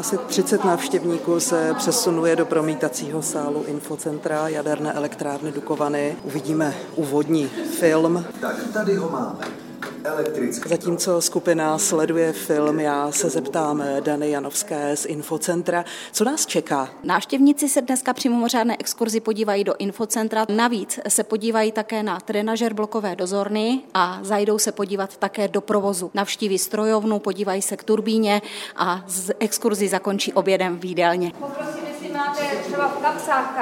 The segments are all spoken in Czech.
Asi 30 návštěvníků se přesunuje do promítacího sálu Infocentra jaderné elektrárny Dukovany. Uvidíme úvodní film. Tak tady ho máme elektrické. Zatímco skupina sleduje film, já se zeptám Dany Janovské z Infocentra, co nás čeká. Návštěvníci se dneska při mimořádné exkurzi podívají do Infocentra. Navíc se podívají také na trenažer blokové dozorny a zajdou se podívat také do provozu. Navštíví strojovnu, podívají se k turbíně a z exkurzi zakončí obědem v jídelně. Poprosím, jestli máte třeba v kapsách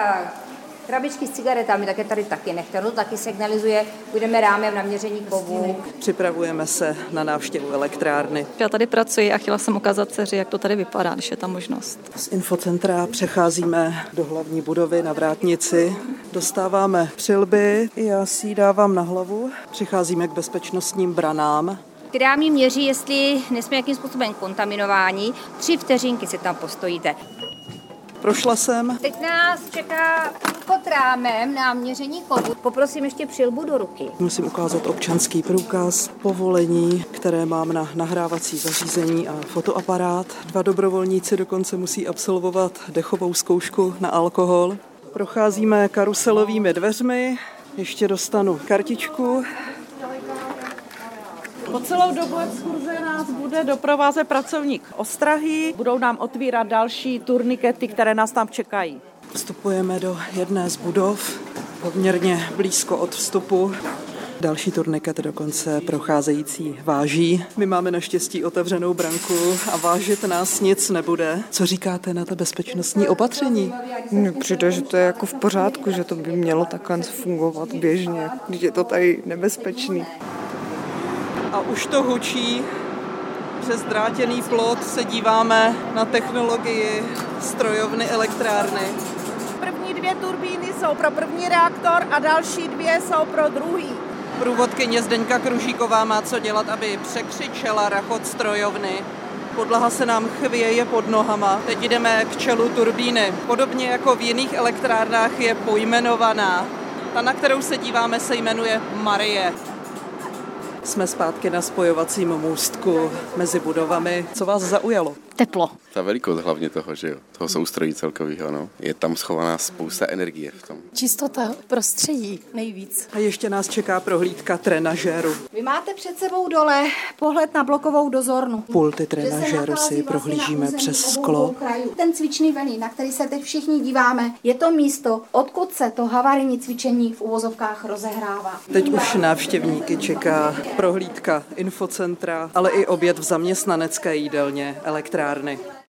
Krabičky s cigaretami, také tady taky nechte, to taky signalizuje, budeme rámem na měření kovů. Připravujeme se na návštěvu elektrárny. Já tady pracuji a chtěla jsem ukázat dceři, jak to tady vypadá, když je ta možnost. Z infocentra přecházíme do hlavní budovy na vrátnici. Dostáváme přilby, já si ji dávám na hlavu. Přicházíme k bezpečnostním branám. Která mi měří, jestli nesmí jakým způsobem kontaminování. Tři vteřinky si tam postojíte. Prošla jsem. Teď nás čeká pod rámem na měření kovu. Poprosím ještě přilbu do ruky. Musím ukázat občanský průkaz, povolení, které mám na nahrávací zařízení a fotoaparát. Dva dobrovolníci dokonce musí absolvovat dechovou zkoušku na alkohol. Procházíme karuselovými dveřmi, ještě dostanu kartičku po celou dobu exkurze nás bude doprovázet pracovník ostrahy, budou nám otvírat další turnikety, které nás tam čekají. Vstupujeme do jedné z budov, poměrně blízko od vstupu. Další turniket dokonce procházející váží. My máme naštěstí otevřenou branku a vážit nás nic nebude. Co říkáte na to bezpečnostní opatření? Mně přijde, že to je jako v pořádku, že to by mělo takhle fungovat běžně, když je to tady nebezpečný a už to hučí. Přes drátěný plot se díváme na technologii strojovny elektrárny. První dvě turbíny jsou pro první reaktor a další dvě jsou pro druhý. Průvodkyně Zdeňka Kružíková má co dělat, aby překřičela rachot strojovny. Podlaha se nám chvěje pod nohama. Teď jdeme k čelu turbíny. Podobně jako v jiných elektrárnách je pojmenovaná. Ta, na kterou se díváme, se jmenuje Marie. Jsme zpátky na spojovacím můstku mezi budovami. Co vás zaujalo? Teplo. Ta velikost hlavně toho, že jo, toho soustrojí celkového, no. Je tam schovaná spousta energie v tom. Čistota prostředí nejvíc. A ještě nás čeká prohlídka trenažéru. Vy máte před sebou dole pohled na blokovou dozornu. Pulty trenažéru si vlastně prohlížíme přes sklo. Ten cvičný vený, na který se teď všichni díváme, je to místo, odkud se to havarijní cvičení v uvozovkách rozehrává. Teď už návštěvníky čeká prohlídka infocentra, ale i oběd v zaměstnanecké jídelně elektrárny. pekárny.